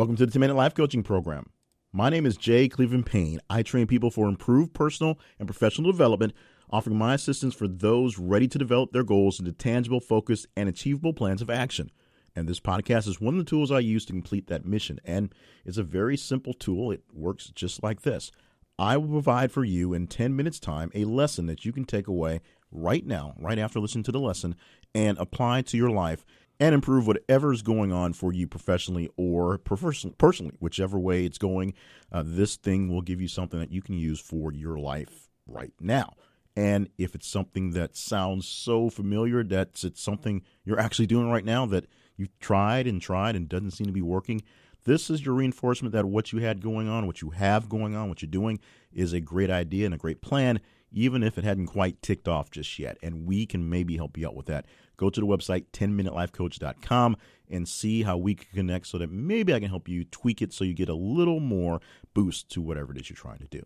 Welcome to the 10 Minute Life Coaching Program. My name is J. Cleveland Payne. I train people for improved personal and professional development, offering my assistance for those ready to develop their goals into tangible, focused, and achievable plans of action. And this podcast is one of the tools I use to complete that mission. And it's a very simple tool. It works just like this. I will provide for you in 10 minutes' time a lesson that you can take away right now, right after listening to the lesson, and apply to your life and improve whatever is going on for you professionally or personally, whichever way it's going. Uh, this thing will give you something that you can use for your life right now. And if it's something that sounds so familiar that it's something you're actually doing right now that you've tried and tried and doesn't seem to be working, this is your reinforcement that what you had going on, what you have going on, what you're doing is a great idea and a great plan even if it hadn't quite ticked off just yet. And we can maybe help you out with that. Go to the website, 10minutelifecoach.com, and see how we can connect so that maybe I can help you tweak it so you get a little more boost to whatever it is you're trying to do.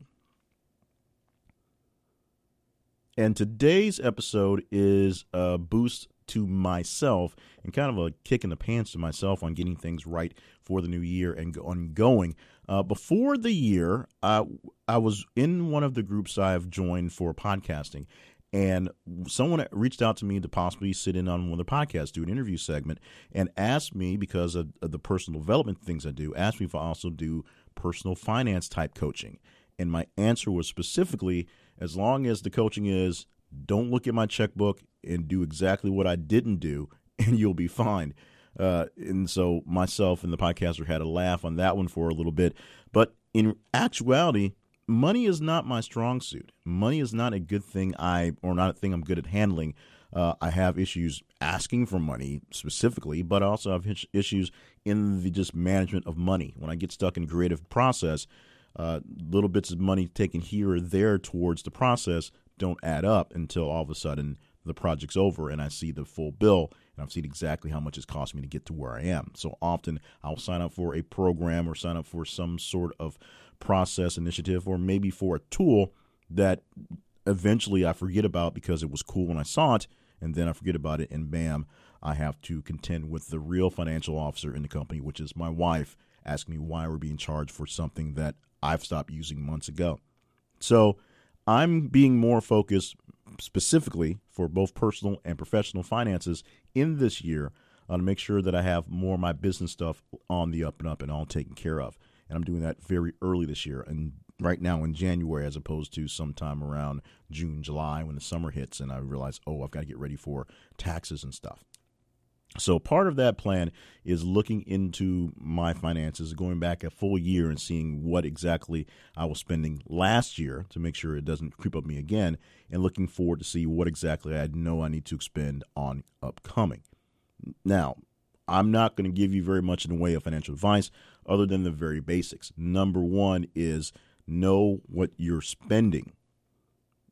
And today's episode is a boost to myself and kind of a kick in the pants to myself on getting things right for the new year and ongoing. Uh, before the year, uh, I was in one of the groups I've joined for podcasting, and someone reached out to me to possibly sit in on one of the podcasts, do an interview segment, and asked me because of, of the personal development things I do, asked me if I also do personal finance type coaching. And my answer was specifically as long as the coaching is don't look at my checkbook and do exactly what I didn't do, and you'll be fine. Uh, and so myself and the podcaster had a laugh on that one for a little bit. But in actuality, money is not my strong suit. Money is not a good thing I or not a thing I'm good at handling. Uh, I have issues asking for money specifically, but I also have issues in the just management of money. When I get stuck in creative process, uh, little bits of money taken here or there towards the process don't add up until all of a sudden the project's over and I see the full bill and I've seen exactly how much it's cost me to get to where I am. So often I'll sign up for a program or sign up for some sort of process initiative or maybe for a tool that eventually I forget about because it was cool when I saw it and then I forget about it and bam, I have to contend with the real financial officer in the company, which is my wife, asking me why we're being charged for something that I've stopped using months ago. So I'm being more focused specifically for both personal and professional finances in this year uh, to make sure that I have more of my business stuff on the up and up and all taken care of. And I'm doing that very early this year and right now in January as opposed to sometime around June, July when the summer hits and I realize, oh, I've got to get ready for taxes and stuff. So part of that plan is looking into my finances, going back a full year and seeing what exactly I was spending last year to make sure it doesn't creep up me again, and looking forward to see what exactly I know I need to spend on upcoming. Now, I'm not going to give you very much in the way of financial advice other than the very basics. Number one is know what you're spending.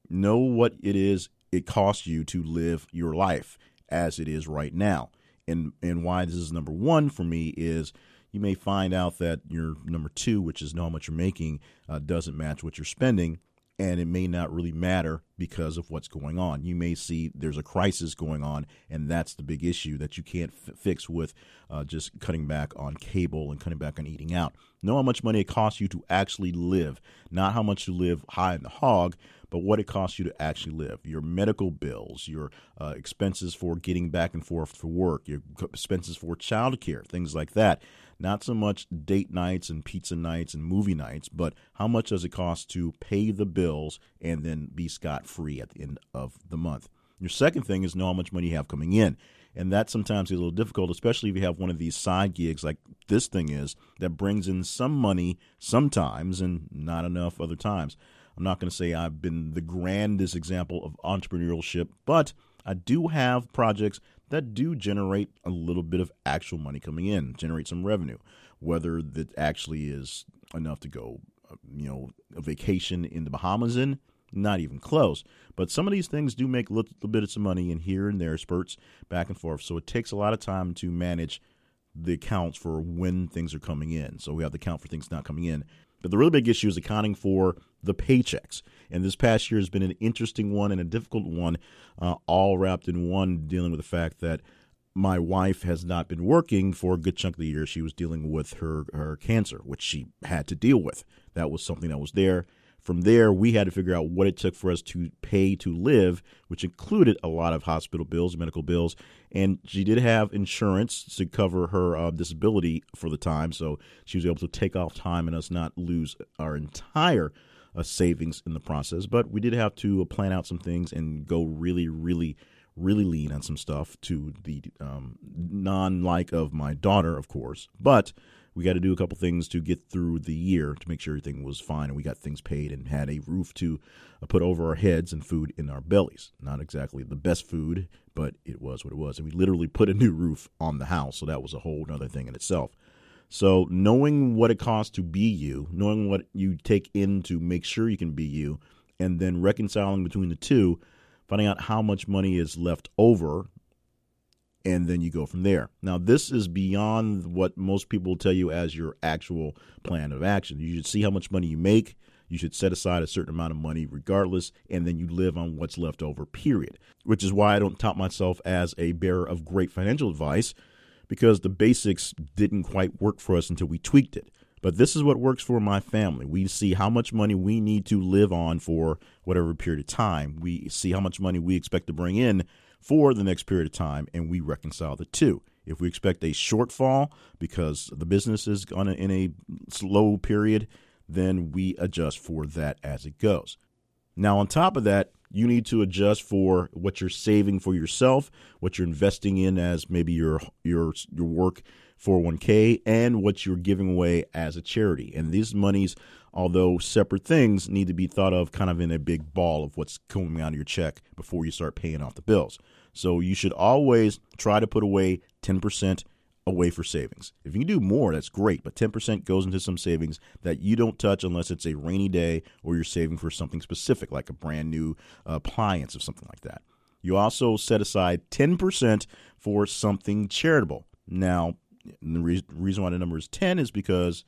Know what it is it costs you to live your life as it is right now and and why this is number one for me is you may find out that your number two, which is how much you're making, uh, doesn't match what you're spending, and it may not really matter because of what's going on. You may see there's a crisis going on, and that's the big issue that you can't f- fix with uh, just cutting back on cable and cutting back on eating out. Know how much money it costs you to actually live, not how much you live high in the hog, but what it costs you to actually live. Your medical bills, your uh, expenses for getting back and forth for work, your expenses for childcare, things like that. Not so much date nights and pizza nights and movie nights, but how much does it cost to pay the bills and then be scot free at the end of the month? Your second thing is know how much money you have coming in. And that sometimes is a little difficult, especially if you have one of these side gigs like this thing is that brings in some money sometimes and not enough other times. I'm not going to say I've been the grandest example of entrepreneurship, but I do have projects that do generate a little bit of actual money coming in, generate some revenue, whether that actually is enough to go, uh, you know, a vacation in the Bahamas in, not even close. But some of these things do make little, little bits of some money in here and there, spurts back and forth. So it takes a lot of time to manage the accounts for when things are coming in. So we have the account for things not coming in. But the really big issue is accounting for the paychecks. And this past year has been an interesting one and a difficult one, uh, all wrapped in one, dealing with the fact that my wife has not been working for a good chunk of the year. She was dealing with her, her cancer, which she had to deal with. That was something that was there. From there, we had to figure out what it took for us to pay to live, which included a lot of hospital bills, medical bills, and she did have insurance to cover her uh, disability for the time, so she was able to take off time and us not lose our entire uh, savings in the process. But we did have to plan out some things and go really, really, really lean on some stuff to the um, non like of my daughter, of course, but we got to do a couple things to get through the year to make sure everything was fine and we got things paid and had a roof to uh, put over our heads and food in our bellies. Not exactly the best food, but it was what it was. And we literally put a new roof on the house, so that was a whole other thing in itself. So knowing what it costs to be you, knowing what you take in to make sure you can be you, and then reconciling between the two, finding out how much money is left over and then you go from there. Now, this is beyond what most people tell you as your actual plan of action. You should see how much money you make. You should set aside a certain amount of money regardless, and then you live on what's left over, period. Which is why I don't top myself as a bearer of great financial advice because the basics didn't quite work for us until we tweaked it. But this is what works for my family. We see how much money we need to live on for whatever period of time. We see how much money we expect to bring in for the next period of time, and we reconcile the two. If we expect a shortfall because the business is on a, in a slow period, then we adjust for that as it goes. Now, on top of that, you need to adjust for what you're saving for yourself, what you're investing in as maybe your your your work 401k, and what you're giving away as a charity. And these monies, although separate things, need to be thought of kind of in a big ball of what's coming out of your check before you start paying off the bills. So you should always try to put away 10% away for savings. If you can do more, that's great, but 10% goes into some savings that you don't touch unless it's a rainy day or you're saving for something specific, like a brand new appliance or something like that. You also set aside 10% for something charitable. Now, the re- reason why the number is 10 is because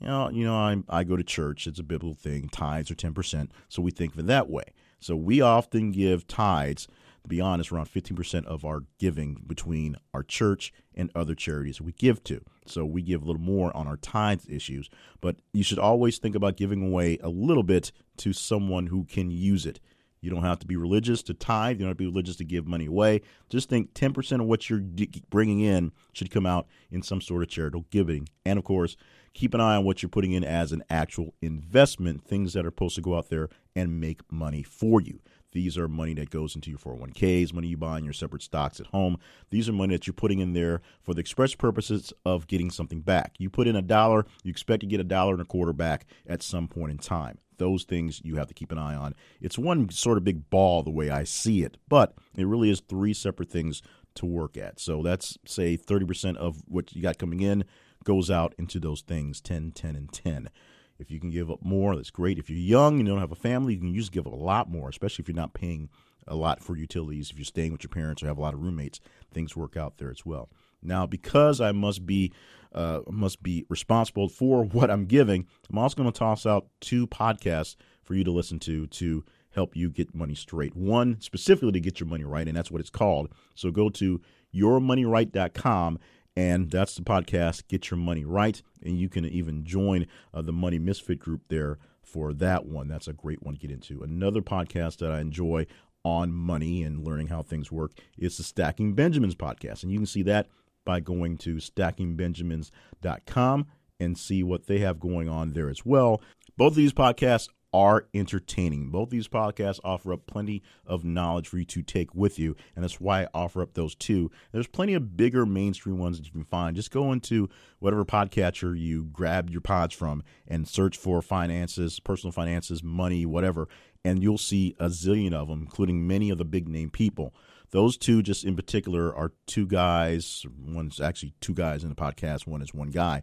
you know, you know, I I go to church. It's a biblical thing. Tithes are ten percent, so we think of it that way. So we often give tithes to be honest, around 15% of our giving between our church and other charities we give to. So we give a little more on our tithes issues, but you should always think about giving away a little bit to someone who can use it. You don't have to be religious to tithe. You don't have to be religious to give money away. Just think 10% of what you're bringing in should come out in some sort of charitable giving. And of course, keep an eye on what you're putting in as an actual investment, things that are supposed to go out there and make money for you. These are money that goes into your 401ks, money you buy in your separate stocks at home. These are money that you're putting in there for the express purposes of getting something back. You put in a dollar, you expect to get a dollar and a quarter back at some point in time. Those things you have to keep an eye on. It's one sort of big ball the way I see it, but it really is three separate things to work at. So that's say 30% of what you got coming in goes out into those things 10, 10, and 10. If you can give up more, that's great. If you're young and you don't have a family, you can just give up a lot more, especially if you're not paying a lot for utilities. If you're staying with your parents or have a lot of roommates, things work out there as well. Now, because I must be uh, must be responsible for what I'm giving, I'm also going to toss out two podcasts for you to listen to to help you get money straight. One specifically to get your money right, and that's what it's called. So go to yourmoneyright.com and that's the podcast, Get Your Money Right. And you can even join uh, the Money Misfit group there for that one. That's a great one to get into. Another podcast that I enjoy on money and learning how things work is the Stacking Benjamins podcast. And you can see that by going to stackingbenjamins.com and see what they have going on there as well. Both of these podcasts are entertaining. Both these podcasts offer up plenty of knowledge for you to take with you, and that's why I offer up those two. There's plenty of bigger mainstream ones that you can find. Just go into whatever podcatcher you grab your pods from and search for finances, personal finances, money, whatever, and you'll see a zillion of them, including many of the big name people. Those two, just in particular, are two guys. One's actually two guys in the podcast, one is one guy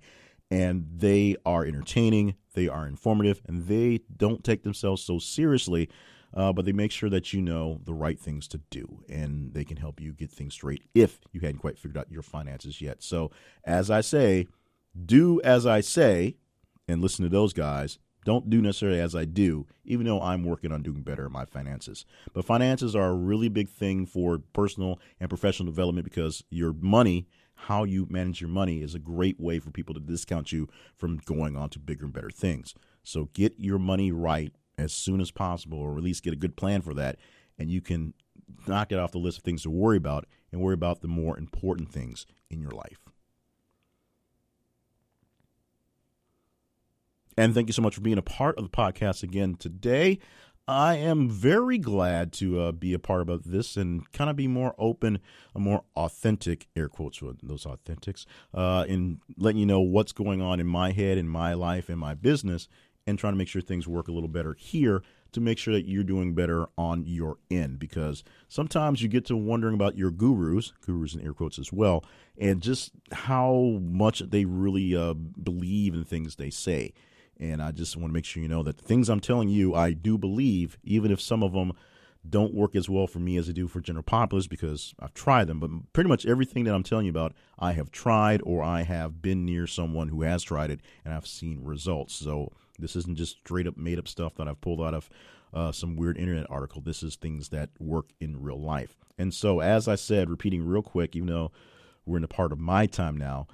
and they are entertaining, they are informative, and they don't take themselves so seriously. Uh, but they make sure that you know the right things to do, and they can help you get things straight if you hadn't quite figured out your finances yet. So, as I say, do as I say, and listen to those guys. don't do necessarily as I do, even though I'm working on doing better in my finances. But finances are a really big thing for personal and professional development because your money, how you manage your money, is a great way for people to discount you from going on to bigger and better things. So get your money right as soon as possible, or at least get a good plan for that, and you can knock it off the list of things to worry about and worry about the more important things in your life. And thank you so much for being a part of the podcast again today. I am very glad to uh, be a part of this and kind of be more open, more authentic, air quotes with those authentics, uh, in letting you know what's going on in my head, in my life, in my business, and trying to make sure things work a little better here to make sure that you're doing better on your end. Because sometimes you get to wondering about your gurus, gurus in air quotes as well, and just how much they really uh, believe in things they say. And I just want to make sure you know that the things I'm telling you, I do believe, even if some of them don't work as well for me as they do for general populace because I've tried them. But pretty much everything that I'm telling you about, I have tried or I have been near someone who has tried it and I've seen results. So this isn't just straight up made up stuff that I've pulled out of uh, some weird internet article. This is things that work in real life. And so, as I said, repeating real quick, even though we're in a part of my time now,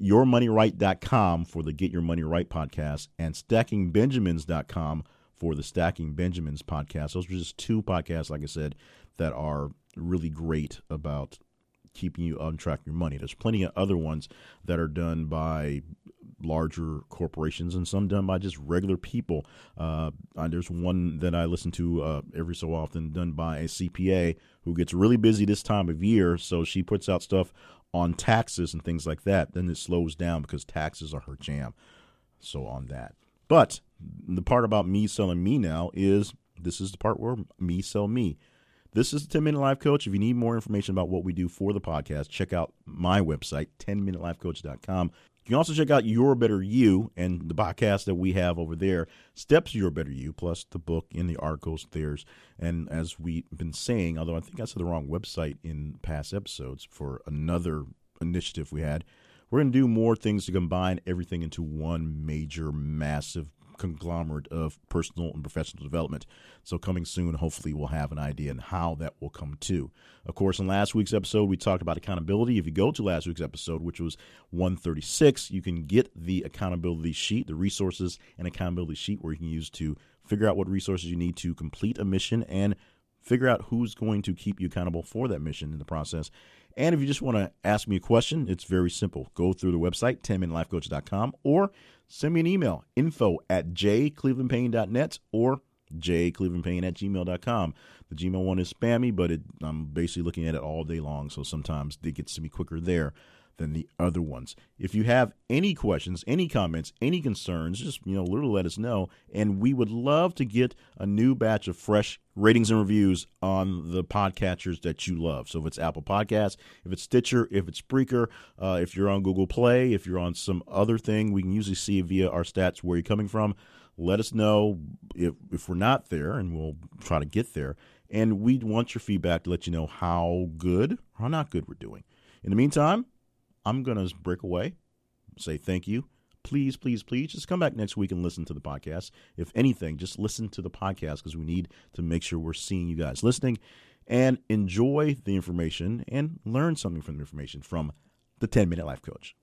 yourmoneyright.com for the Get Your Money Right podcast and stackingbenjamins.com for the Stacking Benjamins podcast. Those are just two podcasts, like I said, that are really great about keeping you on track with your money. There's plenty of other ones that are done by larger corporations and some done by just regular people. Uh, there's one that I listen to uh, every so often done by a CPA who gets really busy this time of year. So she puts out stuff on taxes and things like that, then it slows down because taxes are her jam. So on that. But the part about me selling me now is this is the part where me sell me. This is the 10 Minute Life Coach. If you need more information about what we do for the podcast, check out my website, 10minutelifecoach.com. You can also check out Your Better You and the podcast that we have over there, Steps Your Better You, plus the book and the articles there's. And as we've been saying, although I think I said the wrong website in past episodes for another initiative we had, we're going to do more things to combine everything into one major, massive conglomerate of personal and professional development. So, coming soon, hopefully, we'll have an idea on how that will come to. Of course, in last week's episode, we talked about accountability. If you go to last week's episode, which was 136, you can get the accountability sheet, the resources and accountability sheet where you can use to figure out what resources you need to complete a mission and figure out who's going to keep you accountable for that mission in the process. And if you just want to ask me a question, it's very simple. Go through the website, 10minutelifecoach.com, or send me an email, info at jclevelandpayne.net or jclevelandpayne at gmail.com. The Gmail one is spammy, but it, I'm basically looking at it all day long, so sometimes it gets to me quicker there than the other ones. If you have any questions, any comments, any concerns, just you know, literally let us know. And we would love to get a new batch of fresh ratings and reviews on the podcatchers that you love. So if it's Apple Podcasts, if it's Stitcher, if it's Spreaker, uh, if you're on Google Play, if you're on some other thing, we can usually see via our stats where you're coming from. Let us know if, if we're not there, and we'll try to get there. And we want your feedback to let you know how good or how not good we're doing. In the meantime, I'm going to break away, say thank you. Please, please, please just come back next week and listen to the podcast. If anything, just listen to the podcast because we need to make sure we're seeing you guys listening and enjoy the information and learn something from the information from the 10 Minute Life Coach.